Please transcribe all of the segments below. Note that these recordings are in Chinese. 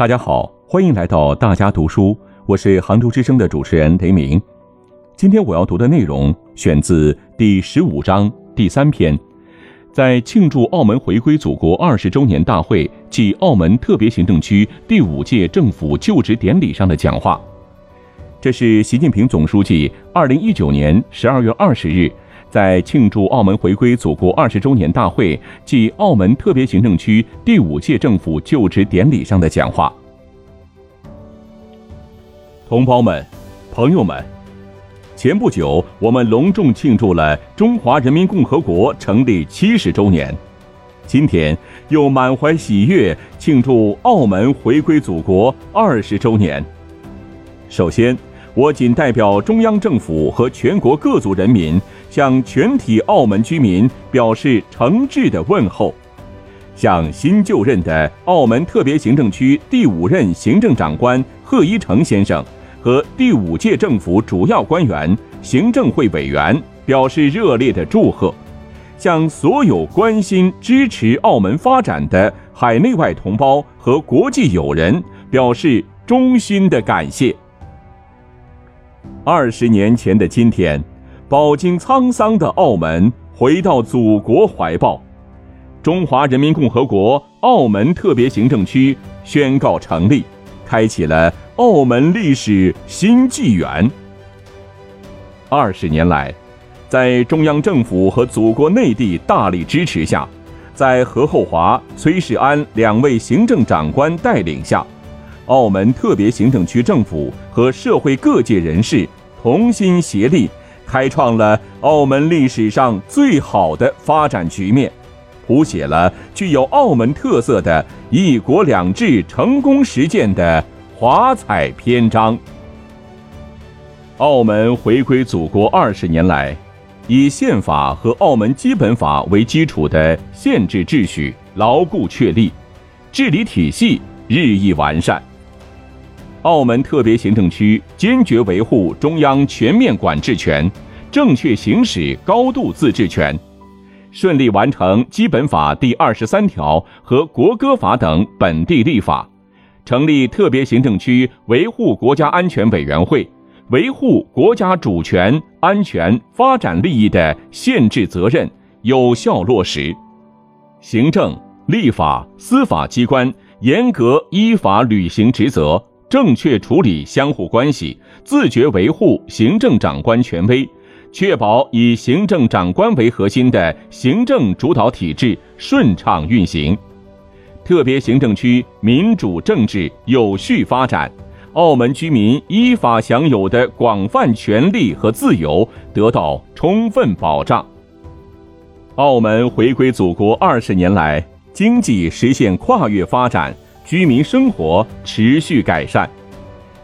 大家好，欢迎来到大家读书，我是杭州之声的主持人雷鸣。今天我要读的内容选自第十五章第三篇，在庆祝澳门回归祖国二十周年大会暨澳门特别行政区第五届政府就职典礼上的讲话。这是习近平总书记二零一九年十二月二十日。在庆祝澳门回归祖国二十周年大会暨澳门特别行政区第五届政府就职典礼上的讲话。同胞们，朋友们，前不久我们隆重庆祝了中华人民共和国成立七十周年，今天又满怀喜悦庆祝澳门回归祖国二十周年。首先，我谨代表中央政府和全国各族人民。向全体澳门居民表示诚挚的问候，向新就任的澳门特别行政区第五任行政长官贺一诚先生和第五届政府主要官员、行政会委员表示热烈的祝贺，向所有关心支持澳门发展的海内外同胞和国际友人表示衷心的感谢。二十年前的今天。饱经沧桑的澳门回到祖国怀抱，中华人民共和国澳门特别行政区宣告成立，开启了澳门历史新纪元。二十年来，在中央政府和祖国内地大力支持下，在何厚华、崔世安两位行政长官带领下，澳门特别行政区政府和社会各界人士同心协力。开创了澳门历史上最好的发展局面，谱写了具有澳门特色的一国两制成功实践的华彩篇章。澳门回归祖国二十年来，以宪法和澳门基本法为基础的宪制秩序牢固确立，治理体系日益完善。澳门特别行政区坚决维护中央全面管制权，正确行使高度自治权，顺利完成《基本法》第二十三条和国歌法等本地立法，成立特别行政区维护国家安全委员会，维护国家主权、安全、发展利益的限制责任有效落实，行政、立法、司法机关严格依法履行职责。正确处理相互关系，自觉维护行政长官权威，确保以行政长官为核心的行政主导体制顺畅运行，特别行政区民主政治有序发展，澳门居民依法享有的广泛权利和自由得到充分保障。澳门回归祖国二十年来，经济实现跨越发展。居民生活持续改善，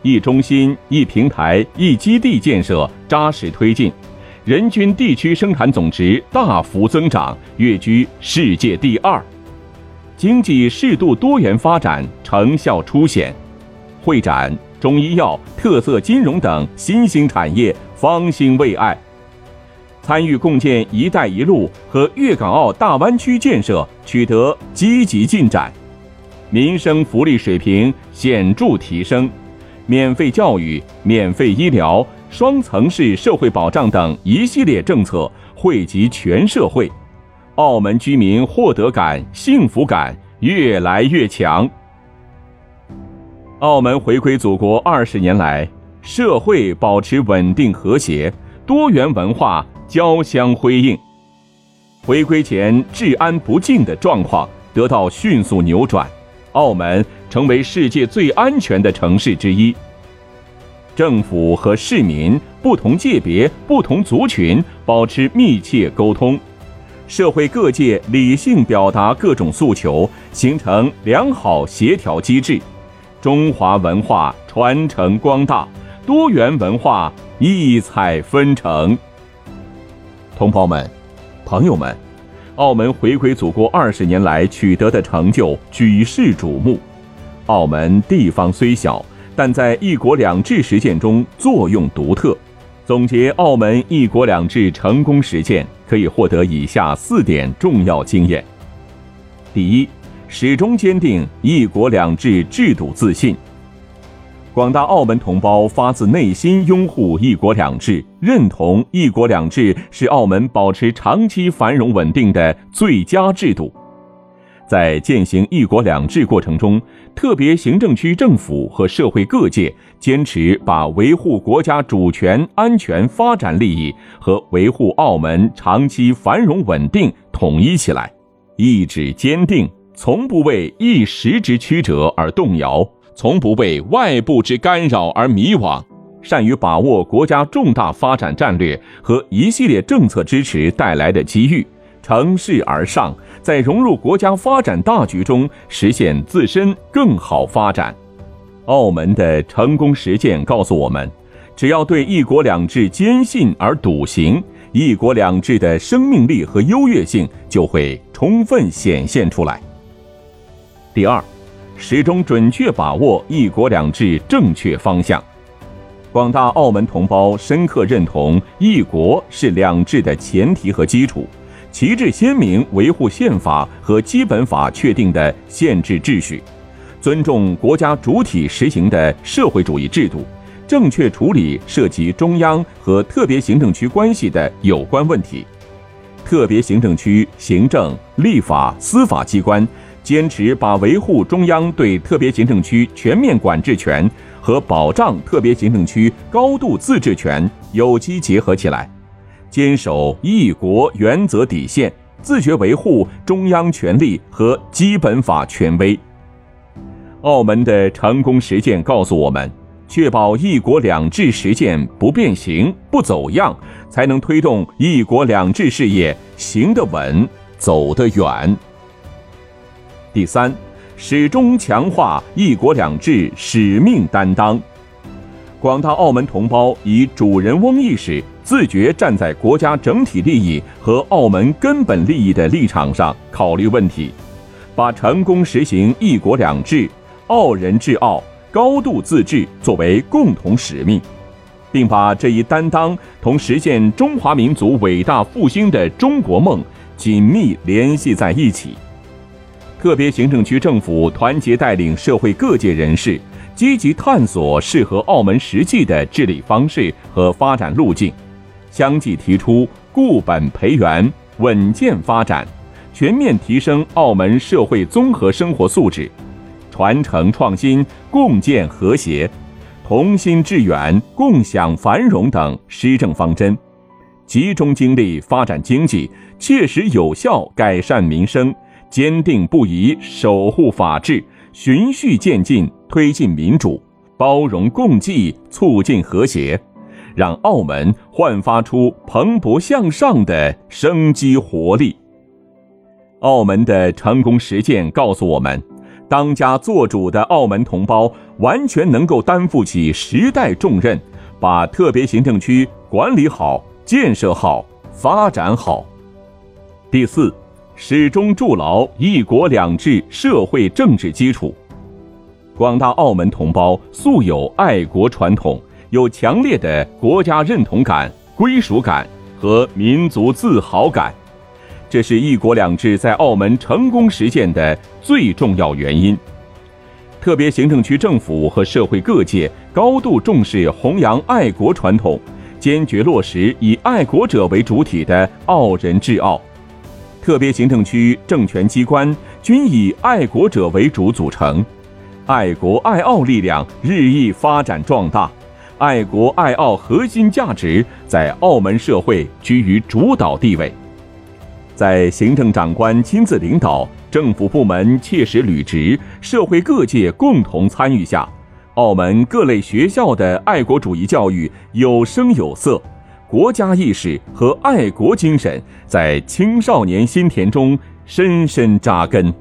一中心、一平台、一基地建设扎实推进，人均地区生产总值大幅增长，跃居世界第二，经济适度多元发展成效初显，会展、中医药、特色金融等新兴产业方兴未艾，参与共建“一带一路”和粤港澳大湾区建设取得积极进展。民生福利水平显著提升，免费教育、免费医疗、双层式社会保障等一系列政策惠及全社会，澳门居民获得感、幸福感越来越强。澳门回归祖国二十年来，社会保持稳定和谐，多元文化交相辉映，回归前治安不敬的状况得到迅速扭转。澳门成为世界最安全的城市之一。政府和市民不同界别、不同族群保持密切沟通，社会各界理性表达各种诉求，形成良好协调机制，中华文化传承光大，多元文化异彩纷呈。同胞们，朋友们。澳门回归祖国二十年来取得的成就举世瞩目。澳门地方虽小，但在“一国两制”实践中作用独特。总结澳门“一国两制”成功实践，可以获得以下四点重要经验：第一，始终坚定“一国两制”制度自信。广大澳门同胞发自内心拥护“一国两制”，认同“一国两制”是澳门保持长期繁荣稳定的最佳制度。在践行“一国两制”过程中，特别行政区政府和社会各界坚持把维护国家主权、安全、发展利益和维护澳门长期繁荣稳定统一起来，意志坚定，从不为一时之曲折而动摇。从不为外部之干扰而迷惘，善于把握国家重大发展战略和一系列政策支持带来的机遇，乘势而上，在融入国家发展大局中实现自身更好发展。澳门的成功实践告诉我们，只要对“一国两制”坚信而笃行，“一国两制”的生命力和优越性就会充分显现出来。第二。始终准确把握“一国两制”正确方向，广大澳门同胞深刻认同“一国”是两制的前提和基础，旗帜鲜明维护宪法和基本法确定的宪制秩序，尊重国家主体实行的社会主义制度，正确处理涉及中央和特别行政区关系的有关问题，特别行政区行政、立法、司法机关。坚持把维护中央对特别行政区全面管制权和保障特别行政区高度自治权有机结合起来，坚守一国原则底线，自觉维护中央权力和基本法权威。澳门的成功实践告诉我们，确保一国两制实践不变形、不走样，才能推动一国两制事业行得稳、走得远。第三，始终强化“一国两制”使命担当。广大澳门同胞以主人翁意识，自觉站在国家整体利益和澳门根本利益的立场上考虑问题，把成功实行“一国两制”、澳人治澳、高度自治作为共同使命，并把这一担当同实现中华民族伟大复兴的中国梦紧密联系在一起。特别行政区政府团结带领社会各界人士，积极探索适合澳门实际的治理方式和发展路径，相继提出固本培元、稳健发展、全面提升澳门社会综合生活素质、传承创新、共建和谐、同心致远、共享繁荣等施政方针，集中精力发展经济，切实有效改善民生。坚定不移守护法治，循序渐进推进民主，包容共济，促进和谐，让澳门焕发出蓬勃向上的生机活力。澳门的成功实践告诉我们，当家作主的澳门同胞完全能够担负起时代重任，把特别行政区管理好、建设好、发展好。第四。始终筑牢“一国两制”社会政治基础。广大澳门同胞素有爱国传统，有强烈的国家认同感、归属感和民族自豪感，这是一国两制在澳门成功实践的最重要原因。特别行政区政府和社会各界高度重视弘扬爱国传统，坚决落实以爱国者为主体的澳人治澳。特别行政区政权机关均以爱国者为主组成，爱国爱澳力量日益发展壮大，爱国爱澳核心价值在澳门社会居于主导地位。在行政长官亲自领导、政府部门切实履职、社会各界共同参与下，澳门各类学校的爱国主义教育有声有色。国家意识和爱国精神在青少年心田中深深扎根。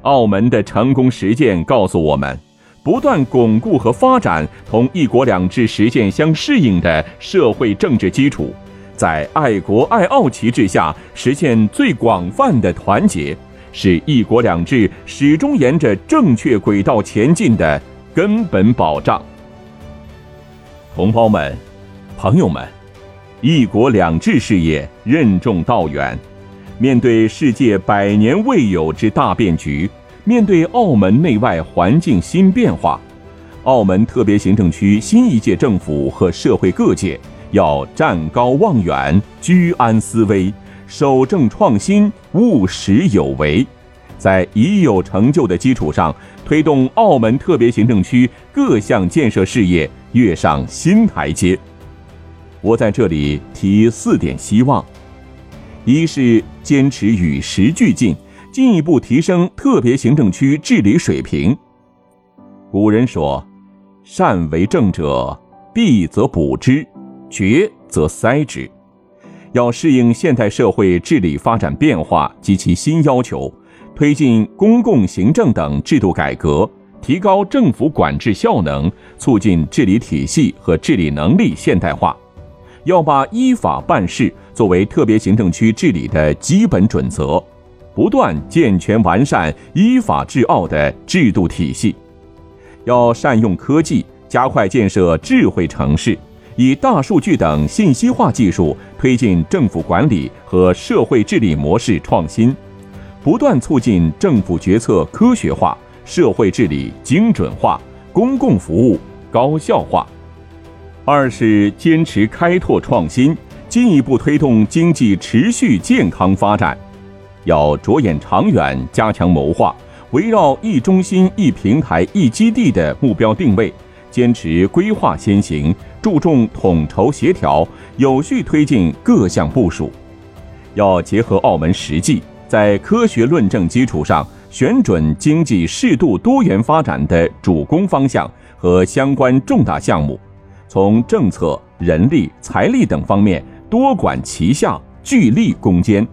澳门的成功实践告诉我们，不断巩固和发展同“一国两制”实践相适应的社会政治基础，在爱国爱澳旗帜下实现最广泛的团结，是一国两制始终沿着正确轨道前进的根本保障。同胞们，朋友们。一国两制事业任重道远，面对世界百年未有之大变局，面对澳门内外环境新变化，澳门特别行政区新一届政府和社会各界要站高望远、居安思危、守正创新、务实有为，在已有成就的基础上，推动澳门特别行政区各项建设事业跃上新台阶。我在这里提四点希望。一是坚持与时俱进，进一步提升特别行政区治理水平。古人说：“善为政者，弊则补之，绝则塞之。”要适应现代社会治理发展变化及其新要求，推进公共行政等制度改革，提高政府管制效能，促进治理体系和治理能力现代化。要把依法办事作为特别行政区治理的基本准则，不断健全完善依法治澳的制度体系。要善用科技，加快建设智慧城市，以大数据等信息化技术推进政府管理和社会治理模式创新，不断促进政府决策科学化、社会治理精准化、公共服务高效化。二是坚持开拓创新，进一步推动经济持续健康发展。要着眼长远，加强谋划，围绕一中心、一平台、一基地的目标定位，坚持规划先行，注重统筹协调，有序推进各项部署。要结合澳门实际，在科学论证基础上，选准经济适度多元发展的主攻方向和相关重大项目。从政策、人力、财力等方面多管齐下，聚力攻坚。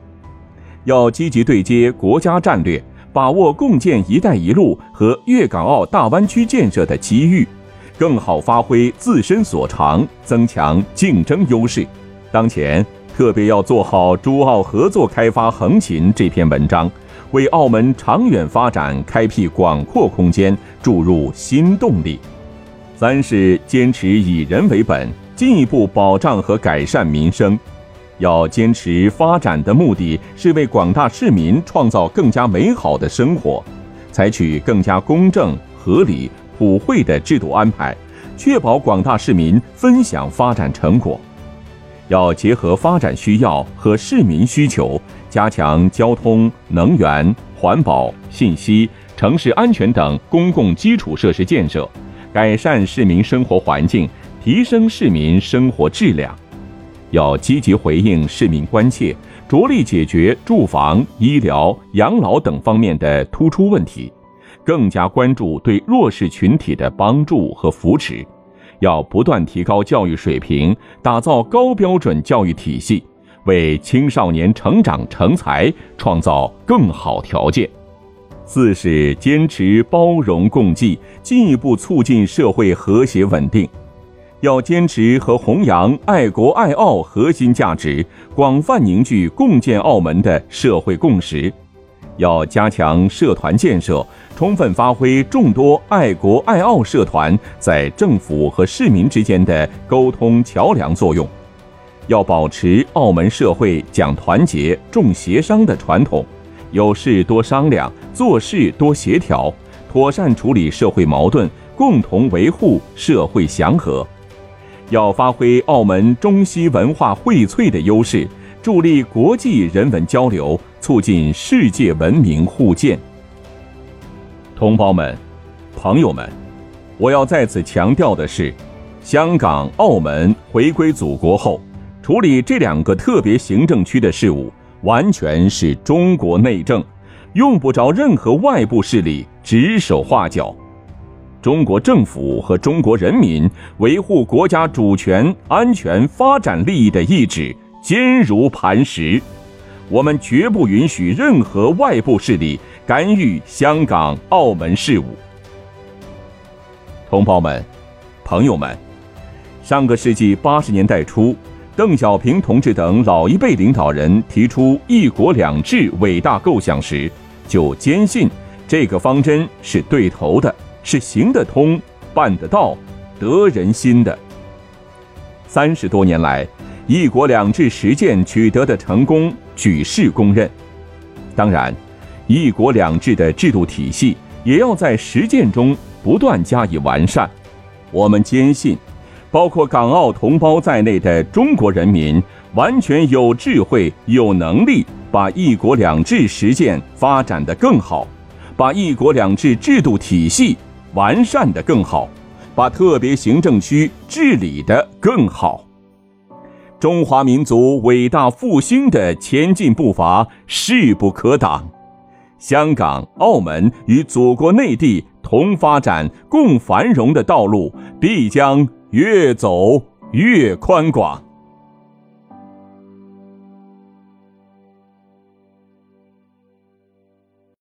要积极对接国家战略，把握共建“一带一路”和粤港澳大湾区建设的机遇，更好发挥自身所长，增强竞争优势。当前特别要做好珠澳合作开发横琴这篇文章，为澳门长远发展开辟广阔空间，注入新动力。三是坚持以人为本，进一步保障和改善民生。要坚持发展的目的是为广大市民创造更加美好的生活，采取更加公正、合理、普惠的制度安排，确保广大市民分享发展成果。要结合发展需要和市民需求，加强交通、能源、环保、信息、城市安全等公共基础设施建设。改善市民生活环境，提升市民生活质量，要积极回应市民关切，着力解决住房、医疗、养老等方面的突出问题，更加关注对弱势群体的帮助和扶持，要不断提高教育水平，打造高标准教育体系，为青少年成长成才创造更好条件。四是坚持包容共济，进一步促进社会和谐稳定。要坚持和弘扬爱国爱澳核心价值，广泛凝聚共建澳门的社会共识。要加强社团建设，充分发挥众多爱国爱澳社团在政府和市民之间的沟通桥梁作用。要保持澳门社会讲团结、重协商的传统。有事多商量，做事多协调，妥善处理社会矛盾，共同维护社会祥和。要发挥澳门中西文化荟萃的优势，助力国际人文交流，促进世界文明互鉴。同胞们、朋友们，我要在此强调的是，香港、澳门回归祖国后，处理这两个特别行政区的事务。完全是中国内政，用不着任何外部势力指手画脚。中国政府和中国人民维护国家主权、安全、发展利益的意志坚如磐石，我们绝不允许任何外部势力干预香港、澳门事务。同胞们、朋友们，上个世纪八十年代初。邓小平同志等老一辈领导人提出“一国两制”伟大构想时，就坚信这个方针是对头的，是行得通、办得到、得人心的。三十多年来，一国两制实践取得的成功举世公认。当然，一国两制的制度体系也要在实践中不断加以完善。我们坚信，包括港澳同胞在内的中国人民完全有智慧、有能力把一国两制实践发展得更好，把一国两制制度体系完善得更好，把特别行政区治理得更好。中华民族伟大复兴的前进步伐势不可挡，香港、澳门与祖国内地同发展、共繁荣的道路必将越走越宽广。